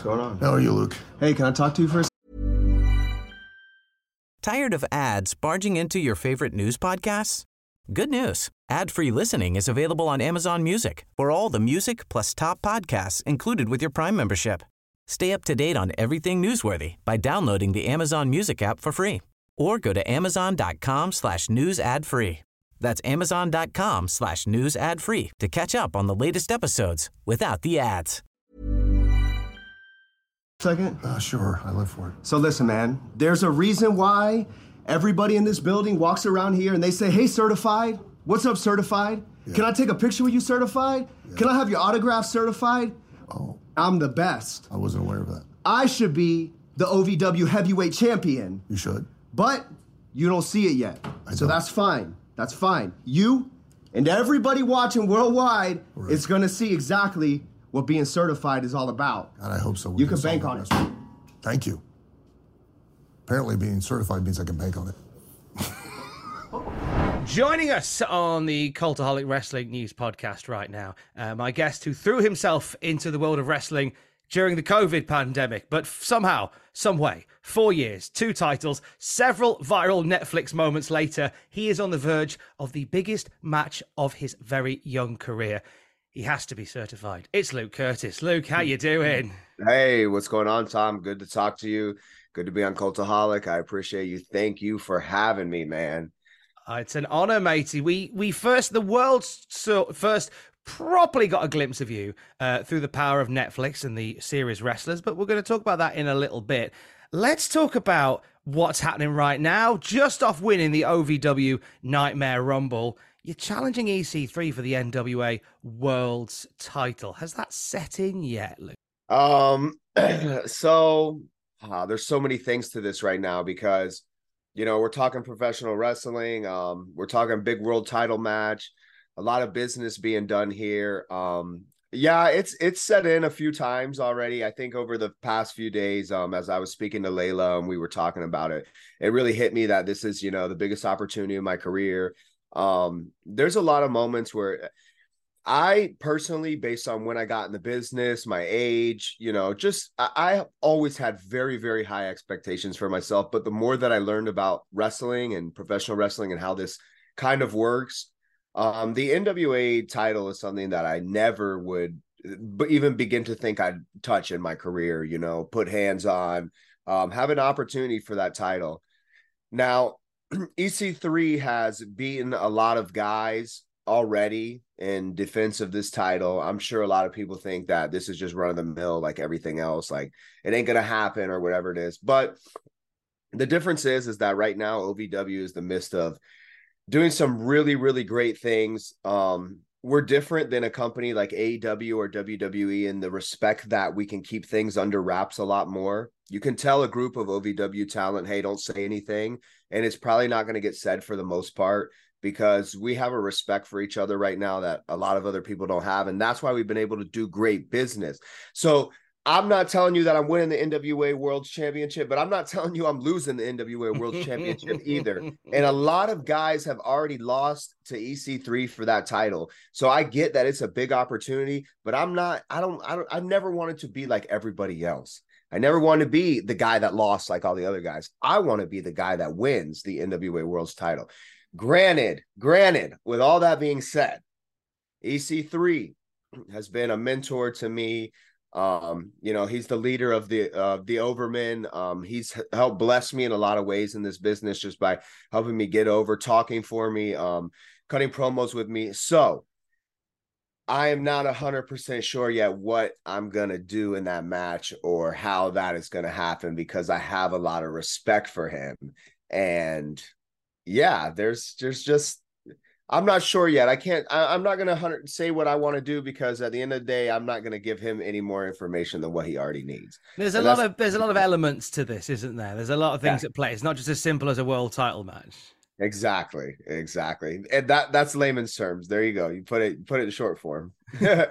What's going on? How are you, Luke? Hey, can I talk to you for a Tired of ads barging into your favorite news podcasts? Good news. Ad-free listening is available on Amazon Music for all the music plus top podcasts included with your Prime membership. Stay up to date on everything newsworthy by downloading the Amazon Music app for free or go to amazon.com slash news ad free. That's amazon.com slash news ad free to catch up on the latest episodes without the ads. Second? Uh, sure, I live for it. So listen, man, there's a reason why everybody in this building walks around here and they say, hey, certified. What's up, certified? Can I take a picture with you, certified? Can I have your autograph, certified? Oh, I'm the best. I wasn't aware of that. I should be the OVW heavyweight champion, You should. but you don't see it yet. I so don't. that's fine. That's fine. You and everybody watching worldwide Right. is gonna see exactly what being certified is all about. God, I hope so. We You can bank on it. mystery. Thank you. Apparently, being certified means I can bank on it. Joining us on the Cultaholic Wrestling News podcast right now, uh, my guest who threw himself into the world of wrestling during the COVID pandemic, but somehow, some way, four years, two titles, several viral Netflix moments later, he is on the verge of the biggest match of his very young career. He has to be certified. It's Luke Kurtis. Luke, how you doing? Hey, what's going on, Tom? Good to talk to you. Good to be on Cultaholic. I appreciate you. Thank you for having me, man. Uh, it's an honor, matey. We we first the world so first properly got a glimpse of you uh, through the power of Netflix and the series Wrestlers, but we're going to talk about that in a little bit. Let's talk about what's happening right now. Just off winning the OVW Nightmare Rumble, you're challenging EC3 for the NWA World's title. Has that set in yet, Luke? Um, so uh, there's so many things to this right now because you know we're talking professional wrestling. Um, we're talking big world title match. A lot of business being done here. Um, yeah, it's it's set in a few times already. I think over the past few days, um, as I was speaking to Layla and we were talking about it, it really hit me that this is you know the biggest opportunity in my career. Um, there's a lot of moments where I personally, based on when I got in the business, my age, you know, just I, I always had very, very high expectations for myself. But the more that I learned about wrestling and professional wrestling and how this kind of works, um, the NWA title is something that I never would even begin to think I'd touch in my career, you know, put hands on, um, have an opportunity for that title. Now, EC3 has beaten a lot of guys already in defense of this title. I'm sure a lot of people think that this is just run of the mill, like everything else, like it ain't gonna happen or whatever it is. But the difference is, is that right now OVW is the midst of doing some really, really great things. Um, we're different than a company like AEW or WWE in the respect that we can keep things under wraps a lot more. You can tell a group of OVW talent, hey, don't say anything. And it's probably not going to get said for the most part because we have a respect for each other right now that a lot of other people don't have. And that's why we've been able to do great business. So I'm not telling you that I'm winning the NWA World Championship, but I'm not telling you I'm losing the NWA World Championship either. And a lot of guys have already lost to EC3 for that title. So I get that it's a big opportunity, but I'm not, I don't, I don't, I never wanted to be like everybody else. I never want to be the guy that lost like all the other guys. I want to be the guy that wins the NWA World's title. Granted, granted, with all that being said, EC3 has been a mentor to me. Um, you know, he's the leader of the uh the Overmen. Um, he's helped bless me in a lot of ways in this business just by helping me get over, talking for me, um, cutting promos with me. So I am not a hundred percent sure yet what I'm gonna do in that match or how that is gonna happen because I have a lot of respect for him. And yeah, there's there's just I'm not sure yet. I can't. I, am not gonna say what I want to do because at the end of the day, I'm not gonna give him any more information than what he already needs. There's a And lot of there's a lot of elements to this, isn't there? There's a lot of things at play. It's not just as simple as a world title match. Exactly, exactly, and that that's layman's terms. There you go. You put it put it in short form.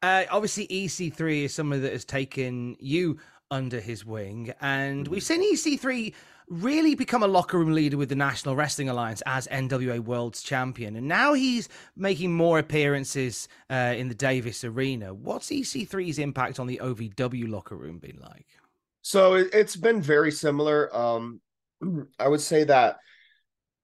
Uh, obviously, EC3 is someone that has taken you under his wing, and we've seen EC3 really become a locker room leader with the National Wrestling Alliance as NWA World's Champion. And now he's making more appearances uh, in the Davis Arena. What's EC3's impact on the OVW locker room been like? So it's been very similar. Um, I would say that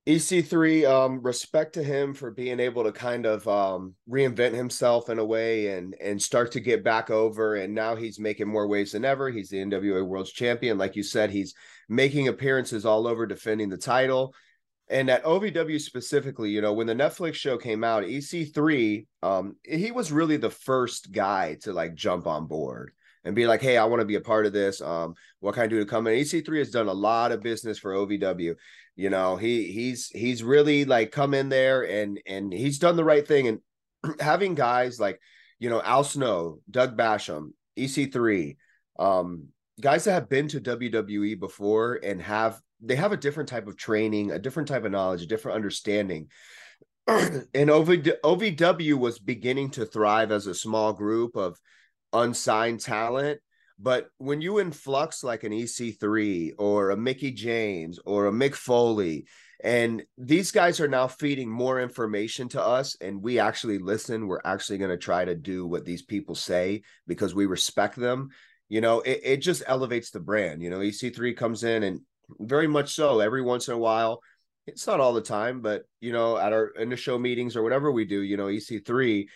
EC3, um, respect to him for being able to kind of um, reinvent himself in a way and and start to get back over. And now he's making more waves than ever. He's the NWA World's Champion, like you said. He's making appearances all over, defending the title. And at OVW specifically, you know, when the Netflix show came out, EC3, um, he was really the first guy to like jump on board and be like, hey, I want to be a part of this. Um, what can I do to come in? EC3 has done a lot of business for OVW. You know, he he's he's really like come in there and and he's done the right thing. And having guys like, you know, Al Snow, Doug Basham, EC3, um, guys that have been to WWE before and have they have a different type of training, a different type of knowledge, a different understanding. and OV, OVW was beginning to thrive as a small group of unsigned talent but when you influx like an EC3 or a Mickie James or a Mick Foley, and these guys are now feeding more information to us, and we actually listen, we're actually going to try to do what these people say because we respect them. You know, it, it just elevates the brand. You know, EC3 comes in and very much so every once in a while. It's not all the time, but you know, at our initial meetings or whatever we do, you know, EC3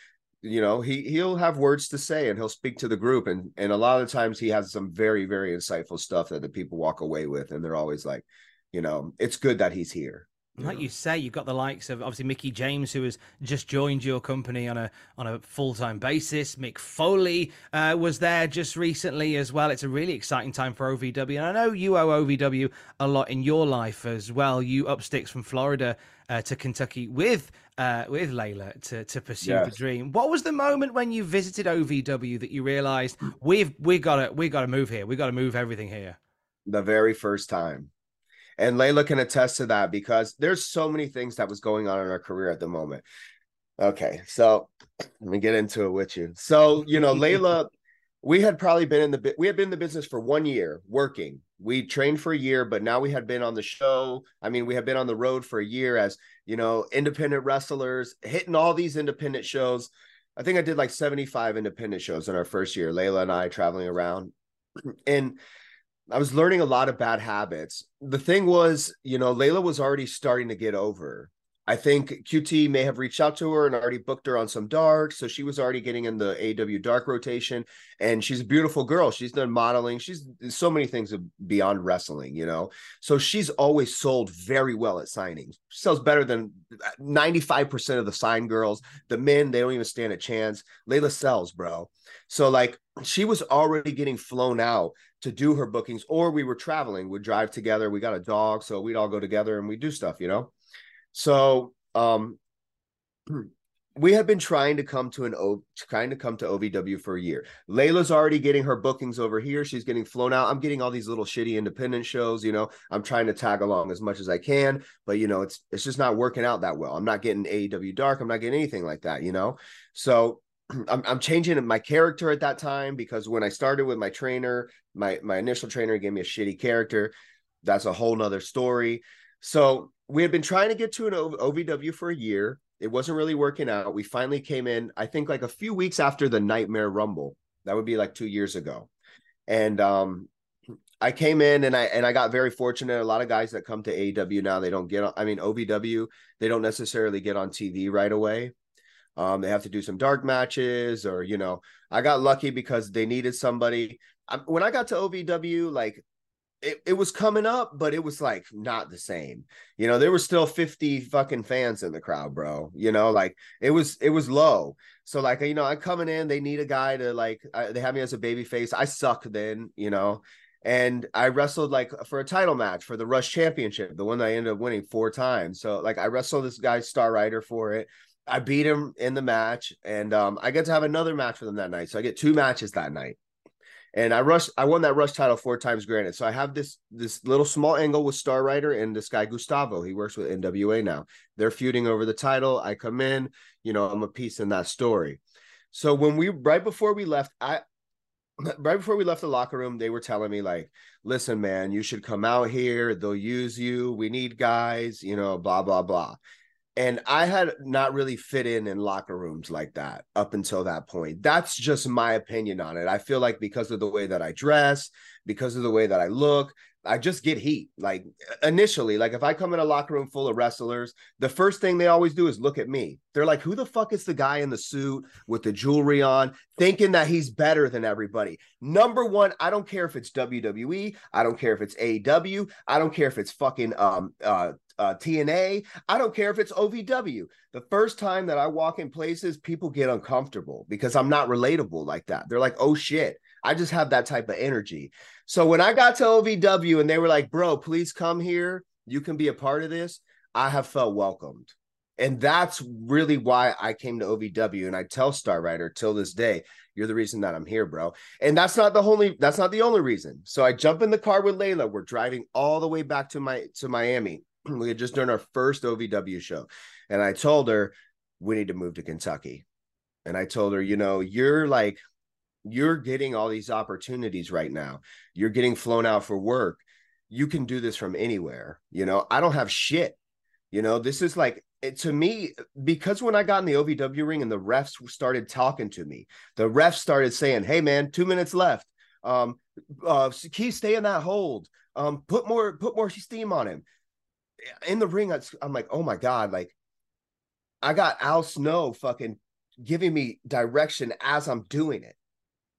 you know he he'll have words to say and he'll speak to the group and and a lot of times he has some very very insightful stuff that the people walk away with and they're always like you know it's good that he's here like you say, you've got the likes of obviously Mickie James, who has just joined your company on a on a full time basis. Mick Foley uh, was there just recently as well. It's a really exciting time for OVW, and I know you owe OVW a lot in your life as well. You up sticks from Florida uh, to Kentucky with uh, with Layla to to pursue yes. the dream. What was the moment when you visited OVW that you realized we've we got to we got to move here. We got to move everything here. The very first time, and Layla can attest to that because there's so many things that was going on in our career at the moment. Okay, so let me get into it with you. So you know, Layla, we had probably been in the we had been in the business for one year working. We trained for a year, but now we had been on the show. I mean, we had been on the road for a year as you know, independent wrestlers, hitting all these independent shows. I think I did like 75 independent shows in our first year, Layla and I traveling around. And I was learning a lot of bad habits. The thing was, you know, Layla was already starting to get over I think QT may have reached out to her and already booked her on some dark. So she was already getting in the AEW dark rotation. And she's a beautiful girl. She's done modeling. She's so many things beyond wrestling, you know. So she's always sold very well at signings. She sells better than uh, 95% of the sign girls. The men, they don't even stand a chance. Layla sells, bro. So like she was already getting flown out to do her bookings, or we were traveling, we'd drive together. We got a dog, so we'd all go together and we do stuff, you know. So um, we have been trying to come to an O trying to come to OVW for a year. Layla's already getting her bookings over here. She's getting flown out. I'm getting all these little shitty independent shows. You know, I'm trying to tag along as much as I can, but you know, it's it's just not working out that well. I'm not getting AEW Dark. I'm not getting anything like that. You know, so I'm I'm changing my character at that time because when I started with my trainer, my my initial trainer gave me a shitty character. That's a whole nother story. So we had been trying to get to an OVW for a year. It wasn't really working out. We finally came in, I think, like a few weeks after the Nightmare Rumble. That would be like two years ago. And um, I came in and I and I got very fortunate. A lot of guys that come to AEW now, they don't get on, I mean, OVW, they don't necessarily get on TV right away. Um, they have to do some dark matches, or you know, I got lucky because they needed somebody. I, when I got to OVW, like it, it was coming up, but it was like not the same. You know, there were still 50 fucking fans in the crowd, bro. You know, like it was it was low. So like, you know, I'm coming in, they need a guy to like I, they have me as a baby face. I suck then, you know. And I wrestled like for a title match for the Rush Championship, the one that I ended up winning four times. So like I wrestled this guy Star Rider for it. I beat him in the match, and um, I get to have another match with him that night. So I get two matches that night and I rushed. I won that rush title four times granted. So I have this this little small angle with Star Rider and this guy Gustavo. He works with NWA now. They're feuding over the title. I come in, you know, I'm a piece in that story. So when we right before we left, I right before we left the locker room, they were telling me like, "Listen, man, you should come out here. They'll use you. We need guys. You know, blah blah blah." And I had not really fit in in locker rooms like that up until that point. That's just my opinion on it. I feel like because of the way that I dress, because of the way that I look, I just get heat. Like initially, like if I come in a locker room full of wrestlers, the first thing they always do is look at me. They're like, who the fuck is the guy in the suit with the jewelry on, thinking that he's better than everybody? Number one, I don't care if it's WWE, I don't care if it's AEW, I don't care if it's fucking um uh uh, TNA. I don't care if it's OVW. The first time that I walk in places, people get uncomfortable because I'm not relatable like that. They're like, oh shit. I just have that type of energy. So when I got to OVW and they were like, bro, please come here. You can be a part of this. I have felt welcomed. And that's really why I came to OVW. And I tell Star Rider till this day, you're the reason that I'm here, bro. And that's not the only that's not the only reason. So I jump in the car with Layla. We're driving all the way back to my to Miami. we had just done our first OVW show. And I told her, we need to move to Kentucky. And I told her, you know, you're like, you're getting all these opportunities right now. You're getting flown out for work. You can do this from anywhere. You know, I don't have shit. You know, this is like, it, to me, because when I got in the OVW ring and the refs started talking to me, the refs started saying, hey, man, two minutes left. Um, uh, Keith, stay in that hold. Um, put more, put more steam on him in the ring, I'm like, oh my god, like I got Al Snow fucking giving me direction as I'm doing it.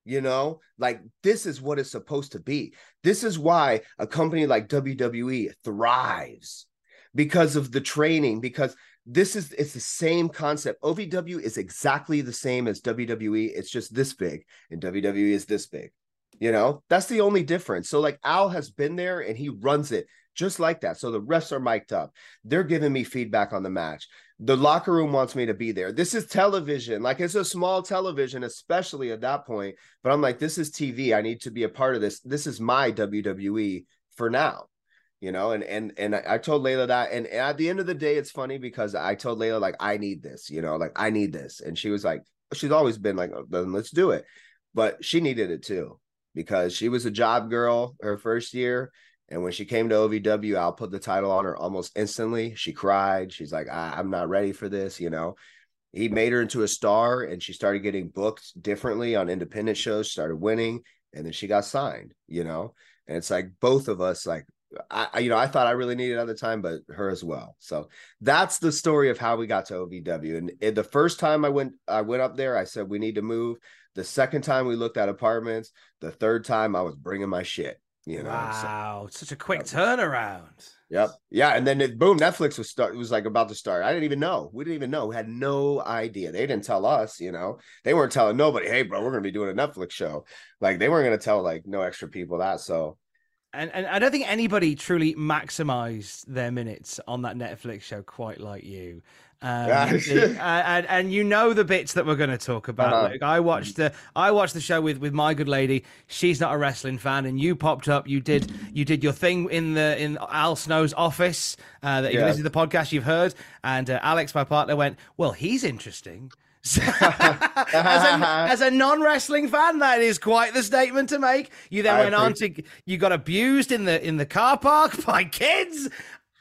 You know, like this is what it's supposed to be. This is why a company like WWE thrives because of the training, because this is it's the same concept. OVW is exactly the same as WWE. It's just this big, and WWE is this big. You know, that's the only difference. So, like, Al has been there and he runs it just like that. So the refs are mic'd up. They're giving me feedback on the match. The locker room wants me to be there. This is television. Like it's a small television, especially at that point. But I'm like, this is TV. I need to be a part of this. This is my WWE for now. You know, and and and I told Layla that, and at the end of the day, it's funny because I told Layla like I need this, you know, like I need this, and she was like, she's always been like, oh, then let's do it, but she needed it too because she was a job girl her first year and when she came to OVW, I'll put the title on her almost instantly. She cried. She's like, I'm not ready for this, you know. He made her into a star and she started getting booked differently on independent shows, started winning, and then she got signed, you know. And it's like both of us, like, I, you know, I thought I really needed at the time, but her as well. So that's the story of how we got to OVW. And the first time I went, I went up there. I said we need to move. The second time we looked at apartments. The third time I was bringing my shit. You know, wow, so, such a quick turnaround. Yep. Yeah, and then it, boom, Netflix was start It was like about to start. I didn't even know. We didn't even know. We had no idea. They didn't tell us. You know, they weren't telling nobody. Hey, bro, we're gonna be doing a Netflix show. Like they weren't gonna tell like no extra people that. So and and I don't think anybody truly maximized their minutes on that Netflix show quite like you. Um, and, and you know the bits that we're going to talk about. Uh-huh. Luke. I watched the I watched the show with with my good lady. She's not a wrestling fan, and you popped up. You did you did your thing in the in Al Snow's office. Uh, that you yeah. listened to the podcast you've heard, and uh, Alex, my partner, went. Well, he's interesting. as a, as a non wrestling fan, that is quite the statement to make. You then I went on to you got abused in the in the car park by kids.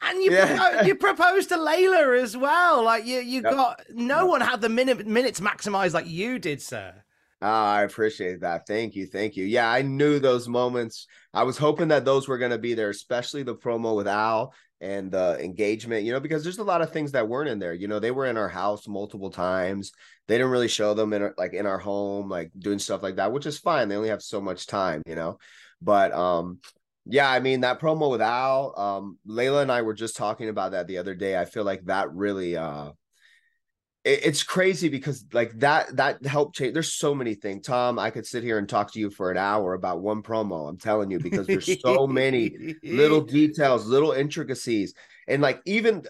And you yeah. proposed, you proposed to Layla as well. Like you, you yep. got no yep. one had the minute minutes maximized like you did, sir. Oh, I appreciate that. Thank you. Thank you. Yeah, I knew those moments. I was hoping that those were going to be there, especially the promo with Al and the engagement, you know, because there's a lot of things that weren't in there. You know, they were in our house multiple times. They didn't really show them in like in our home, like doing stuff like that, which is fine. They only have so much time, you know. But um, yeah, I mean that promo with Al, um, Layla and I were just talking about that the other day. I feel like that really uh it, it's crazy because like that that helped change. There's so many things. Tom, I could sit here and talk to you for an hour about one promo. I'm telling you, because there's so many little details, little intricacies. And like even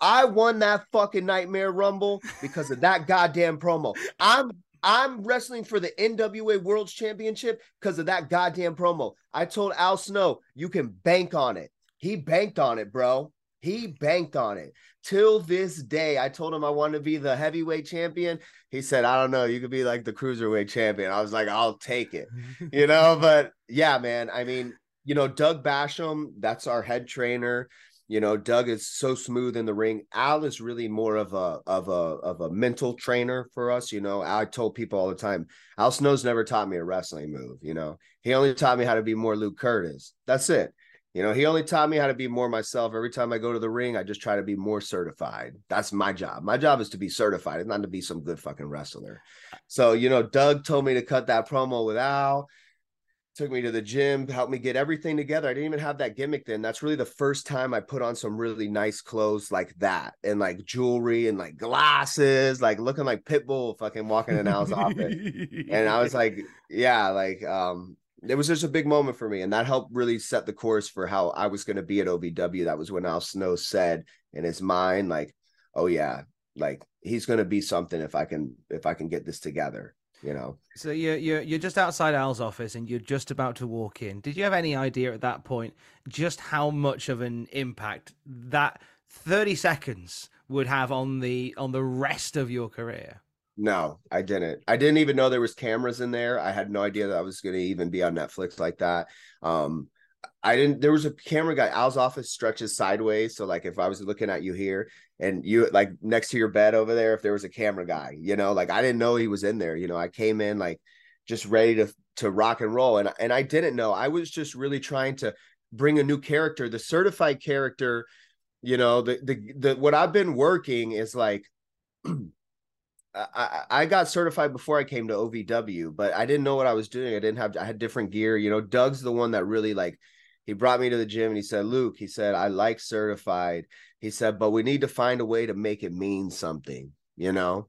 I won that fucking nightmare rumble because of that goddamn promo. I'm I'm wrestling for the NWA World Championship because of that goddamn promo. I told Al Snow, you can bank on it. He banked on it, bro. He banked on it till this day. I told him I wanted to be the heavyweight champion. He said, I don't know, you could be like the cruiserweight champion. I was like, I'll take it, you know. But yeah, man, I mean, you know, Doug Basham, that's our head trainer. You know, Doug is so smooth in the ring. Al is really more of a of a of a mental trainer for us. You know, I told people all the time, Al Snow's never taught me a wrestling move. You know, he only taught me how to be more Luke Kurtis. That's it. You know, he only taught me how to be more myself. Every time I go to the ring, I just try to be more certified. That's my job. My job is to be certified, and not to be some good fucking wrestler. So, you know, Doug told me to cut that promo with Al, took me to the gym, helped me get everything together. I didn't even have that gimmick then. That's really the first time I put on some really nice clothes like that and like jewelry and like glasses, like looking like Pitbull fucking walking in Al's office. And I was like, yeah, like um it was just a big moment for me and that helped really set the course for how i was going to be at ovw that was when al snow said in his mind like oh yeah like he's going to be something if i can if i can get this together you know so you're, you're you're just outside al's office and you're just about to walk in did you have any idea at that point just how much of an impact that 30 seconds would have on the on the rest of your career no, I didn't. I didn't even know there was cameras in there. I had no idea that I was going to even be on Netflix like that. Um, I didn't. There was a camera guy. Al's office stretches sideways, so like if I was looking at you here and you like next to your bed over there, if there was a camera guy, you know, like I didn't know he was in there. You know, I came in like just ready to to rock and roll, and and I didn't know. I was just really trying to bring a new character, the certified character. You know, the the the what I've been working is like. I, I got certified before I came to OVW, but I didn't know what I was doing. I didn't have I had different gear. You know, Doug's the one that really like he brought me to the gym and he said, Luke, he said, I like certified. He said, but we need to find a way to make it mean something, you know?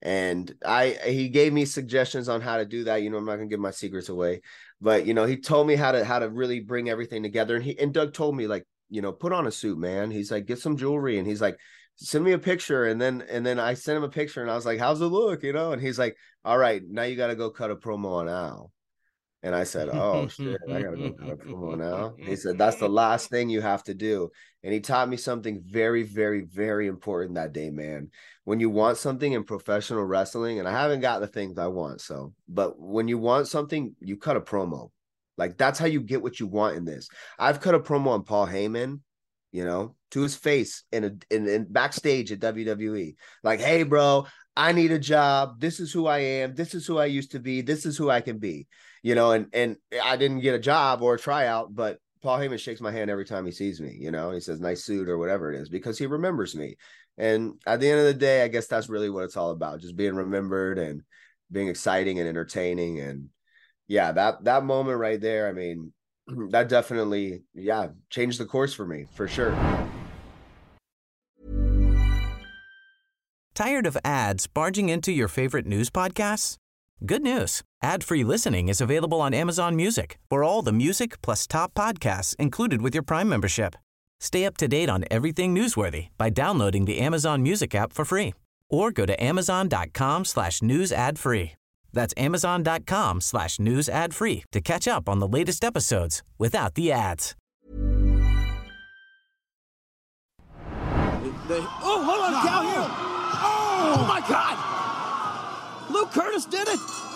And I he gave me suggestions on how to do that. You know, I'm not gonna give my secrets away, but you know, he told me how to how to really bring everything together. And he and Doug told me, like, you know, put on a suit, man. He's like, get some jewelry. And he's like, send me a picture and then and then I sent him a picture and I was like, how's it look? You know, and he's like, all right, now you got to go cut a promo on Al. And I said, Oh shit, I gotta go cut a promo now. He said, That's the last thing you have to do. And he taught me something very, very, very important that day, man. When you want something in professional wrestling, and I haven't got the things I want, so but when you want something, you cut a promo. Like that's how you get what you want in this. I've cut a promo on Paul Heyman you know, to his face in a in, in backstage at WWE. Like, hey, bro, I need a job. This is who I am. This is who I used to be. This is who I can be. You know, and and I didn't get a job or a tryout, but Paul Heyman shakes my hand every time he sees me. You know, he says nice suit or whatever it is because he remembers me. And at the end of the day, I guess that's really what it's all about, just being remembered and being exciting and entertaining. And yeah, that that moment right there, I mean, that definitely, yeah, changed the course for me for sure. Tired of ads barging into your favorite news podcasts? Good news. Ad-free listening is available on Amazon Music for all the music plus top podcasts included with your Prime membership. Stay up to date on everything newsworthy by downloading the Amazon Music app for free or go to amazon.com slash news ad free. That's amazon.com slash news ad free to catch up on the latest episodes without the ads. They, oh, hold on, Cal here. Oh, oh, my God. Luke Kurtis did it.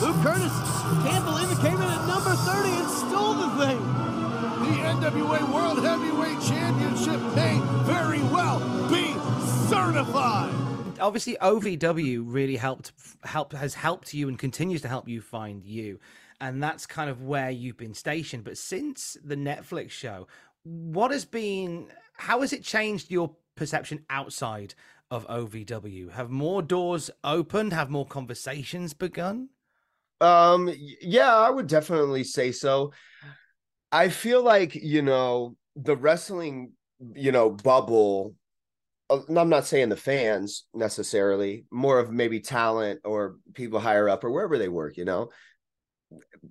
Luke Kurtis can't believe it came in at number 30 and stole the thing. The NWA World Heavyweight Championship may very well be certified obviously OVW really helped help has helped you and continues to help you find you, and that's kind of where you've been stationed. But since the Netflix show, what has been how has it changed your perception outside of OVW? Have more doors opened? Have more conversations begun? Um, yeah, I would definitely say so. I feel like you know the wrestling, you know, bubble uh, I'm not saying the fans necessarily, more of maybe talent or people higher up or wherever they work, you know.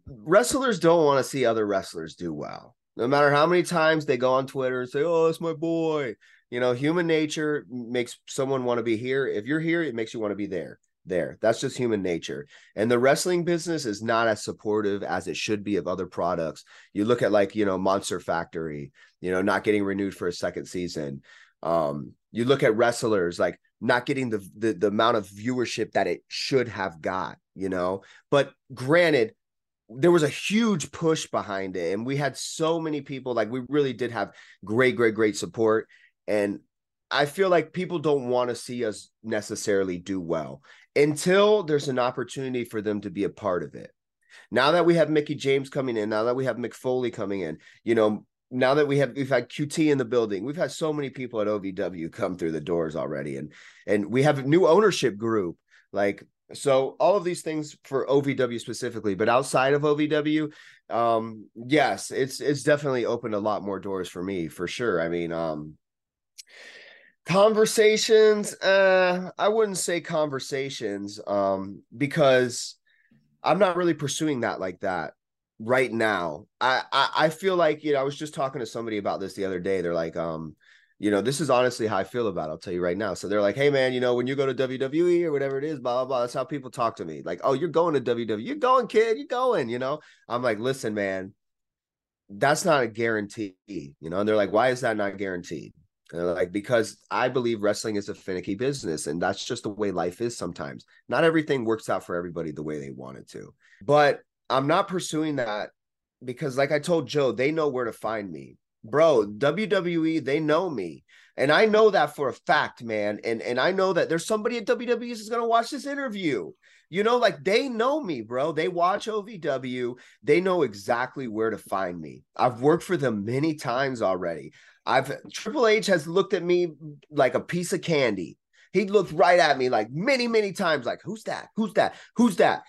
Wrestlers don't want to see other wrestlers do well. No matter how many times they go on Twitter and say, "Oh, it's my boy." You know, human nature makes someone want to be here. If you're here, it makes you want to be there. there. That's just human nature. And the wrestling business is not as supportive as it should be of other products. You look at like, you know, Monster Factory, you know, not getting renewed for a second season. Um, you look at wrestlers like not getting the, the the amount of viewership that it should have got, you know. But granted, there was a huge push behind it and we had so many people like we really did have great great great support and i feel like people don't want to see us necessarily do well until there's an opportunity for them to be a part of it now that we have Mickie james coming in now that we have mick foley coming in you know now that we have we've had qt in the building we've had so many people at ovw come through the doors already and and we have a new ownership group like so all of these things for OVW specifically, but outside of OVW, um, yes, it's it's definitely opened a lot more doors for me for sure. I mean, um, conversations, uh, I wouldn't say conversations, um, because I'm not really pursuing that like that right now. I, I I feel like you know I was just talking to somebody about this the other day. They're like, um, you know, this is honestly how I feel about it. I'll tell you right now. So they're like, hey, man, you know, when you go to WWE or whatever it is, blah, blah, blah, that's how people talk to me. Like, oh, you're going to WWE. You're going, kid. You're going, you know? I'm like, listen, man, that's not a guarantee, you know? And they're like, why is that not guaranteed? Like, because I believe wrestling is a finicky business. And that's just the way life is sometimes. Not everything works out for everybody the way they want it to. But I'm not pursuing that because, like I told Joe, they know where to find me bro wwe they know me and i know that for a fact man and and i know that there's somebody at wwe is going to watch this interview you know like they know me bro. They watch ovw they know exactly where to find me. I've worked for them many times already. I've triple h has looked at me like a piece of candy. He looked right at me like many many times like who's that? Who's that? Who's that?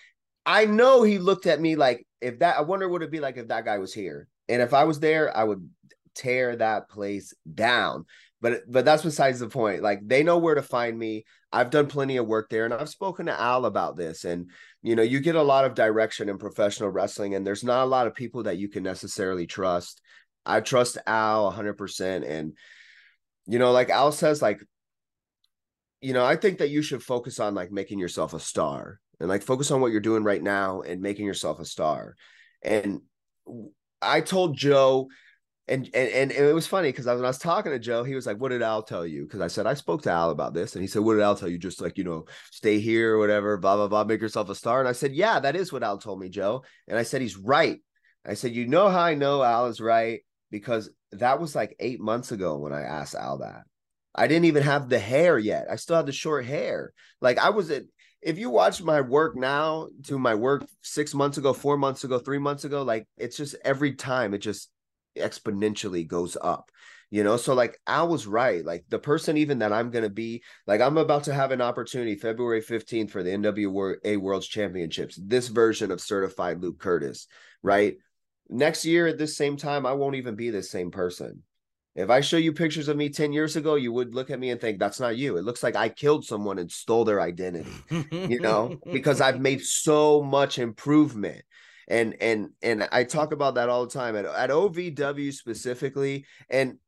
I know he looked at me like if that i wonder what it'd be like if that guy was here. And if i was there i would tear that place down. But but that's besides the point. Like they know where to find me. I've done plenty of work there and I've spoken to Al about this and you know, you get a lot of direction in professional wrestling and there's not a lot of people that you can necessarily trust. I trust Al 100% and you know, like Al says like you know, I think that you should focus on like making yourself a star and like focus on what you're doing right now and making yourself a star. And I told Joe and and and it was funny because when I was talking to Joe, he was like, "What did Al tell you?" Because I said I spoke to Al about this, and he said, "What did Al tell you? Just like you know, stay here or whatever, blah blah blah, make yourself a star." And I said, "Yeah, that is what Al told me, Joe." And I said, "He's right." I said, "You know how I know Al is right because that was like eight months ago when I asked Al that. I didn't even have the hair yet. I still had the short hair. Like I was at." If you watch my work now to my work six months ago, four months ago, three months ago, like it's just every time it just exponentially goes up you know? So like i was right. Like the person even that i'm going to be like i'm about to have an opportunity february 15th for the nwa world's championships this version of certified luke kurtis right? Next year at this same time i won't even be the same person. If i show you pictures of me 10 years ago you would look at me and think that's not you. It looks like i killed someone and stole their identity you know? Because i've made so much improvement and and and I talk about that all the time at, at OVW specifically, and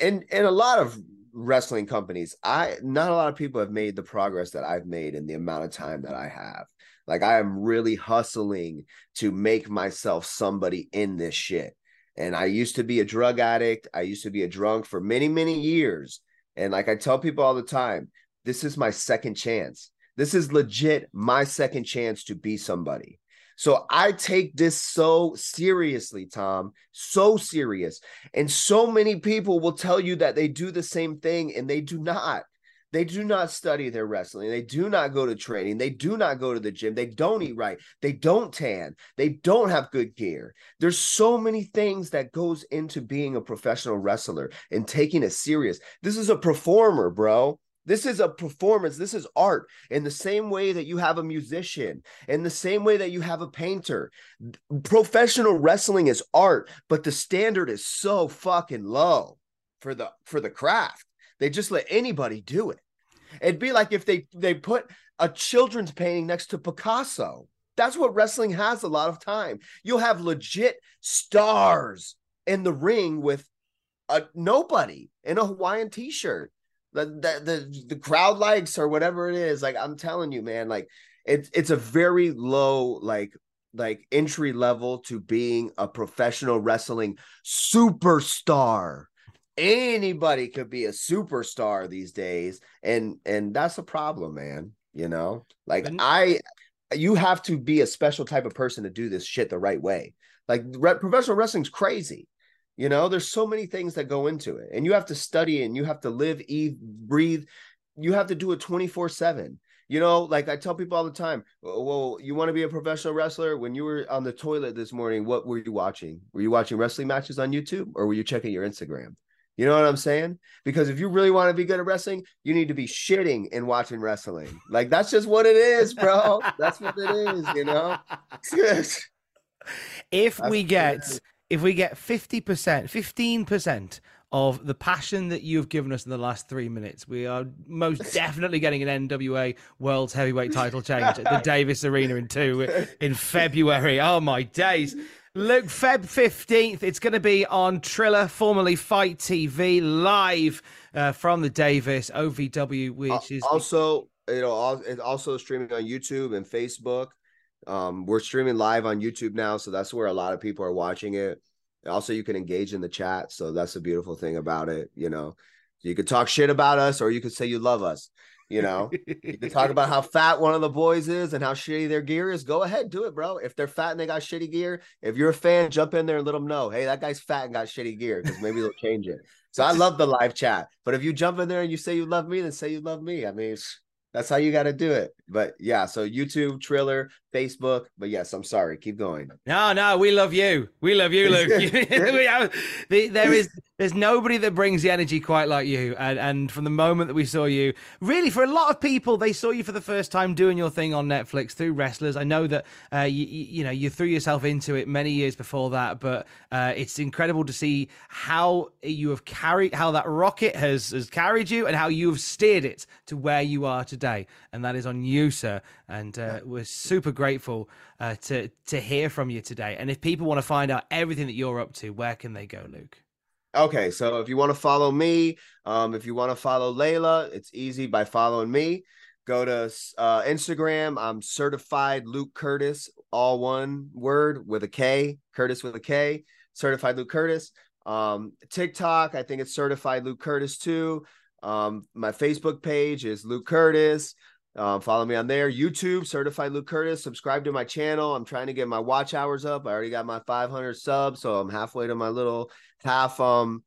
and and a lot of wrestling companies. I not a lot of people have made the progress that I've made in the amount of time that I have. Like I am really hustling to make myself somebody in this shit. And I used to be a drug addict. I used to be a drunk for many, many years. And like I tell people all the time, this is my second chance. This is legit my second chance to be somebody. So I take this so seriously, Tom, so serious. And so many people will tell you that they do the same thing and they do not. They do not study their wrestling. They do not go to training. They do not go to the gym. They don't eat right. They don't tan. They don't have good gear. There's so many things that goes into being a professional wrestler and taking it serious. This is a performer, bro. This is a performance. This is art in the same way that you have a musician, in the same way that you have a painter. Professional wrestling is art, but the standard is so fucking low for the for the craft. They just let anybody do it. It'd be like if they they put a children's painting next to Picasso. That's what wrestling has a lot of time. You'll have legit stars in the ring with a nobody in a Hawaiian t-shirt the, the the crowd likes or whatever it is. Like I'm telling you, man, like it's it's a very low like like entry level to being a professional wrestling superstar. Anybody could be a superstar these days, and and that's a problem, man. You know, like I, you have to be a special type of person to do this shit the right way. Like re- professional wrestling's crazy. You know, there's so many things that go into it, and you have to study and you have to live, eat, breathe. You have to do it 24 7. You know, like I tell people all the time, oh, well, you want to be a professional wrestler? When you were on the toilet this morning, what were you watching? Were you watching wrestling matches on YouTube or were you checking your Instagram? You know what I'm saying? Because if you really want to be good at wrestling, you need to be shitting and watching wrestling. Like that's just what it is, bro. that's what it is, you know? if we get. If we get 50% 15% of the passion that you've given us in the last three minutes we are most definitely getting an nwa world's heavyweight title change at the davis arena in two in february. Oh my days. Look, Feb 15th, it's going to be on Triller, formerly FITE TV, live uh, from the Davis OVW, which Al- is also you know it's also streaming on youtube and facebook um we're streaming live on youtube now so that's where a lot of people are watching it. Also you can engage in the chat so that's a beautiful thing about it you know. You could talk shit about us or you could say you love us you know. You can talk about how fat one of the boys is and how shitty their gear is. Go ahead do it bro. If they're fat and they got shitty gear if you're a fan jump in there and let them know hey that guy's fat and got shitty gear because maybe they'll change it. So i love the live chat. But if you jump in there and you say you love me then say you love me. I mean it's- that's how you got to do it but yeah so youtube triller facebook but yes i'm sorry keep going No, no, we love you. We love you, Luke. We have- the- there is, there's nobody that brings the energy quite like you. And and from the moment that we saw you, really, for a lot of people, they saw you for the first time doing your thing on Netflix through wrestlers. I know that uh, you, you know you threw yourself into it many years before that, but uh, it's incredible to see how you have carried, how that rocket has has carried you, and how you have steered it to where you are today. And that is on you, sir. And uh, we're super grateful uh, to to hear from you today. And if people want to find out everything that you're up to, where can they go, Luke? Okay, so if you want to follow me, um, if you want to follow Layla, it's easy by following me. Go to uh, Instagram. I'm certified Luke Kurtis, all one word with a K, Kurtis with a K, certified Luke Kurtis. Um, TikTok, I think it's certified Luke Kurtis too. Um, my Facebook page is Luke Kurtis. Um, follow me on there. YouTube, certified Luke Kurtis. Subscribe to my channel. I'm trying to get my watch hours up. I already got my 500 subs, so I'm halfway to my little half um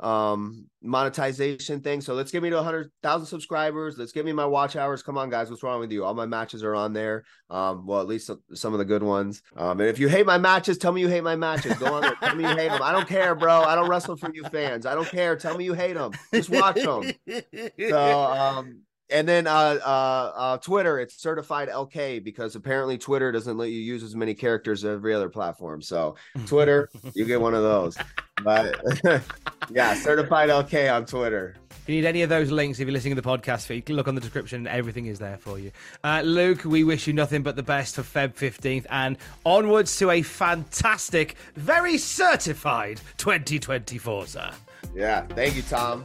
um monetization thing. So let's get me to 100,000 subscribers. Let's get me my watch hours. Come on, guys, what's wrong with you? All my matches are on there. Um, well, at least some- of the good ones. Um, and if you hate my matches, tell me you hate my matches. Go on there, tell me you hate them. I don't care, bro. I don't wrestle for you fans. I don't care. Tell me you hate them. Just watch them. So um and then uh uh uh Twitter, it's certified LK because apparently Twitter doesn't let you use as many characters as every other platform. So Twitter, you get one of those. But yeah, certified LK on Twitter. If you need any of those links, if you're listening to the podcast feed, look on the description. Everything is there for you. Uh, Luke, we wish you nothing but the best for Feb 15th and onwards to a fantastic, very certified 2024, sir. Yeah, thank you, Tom.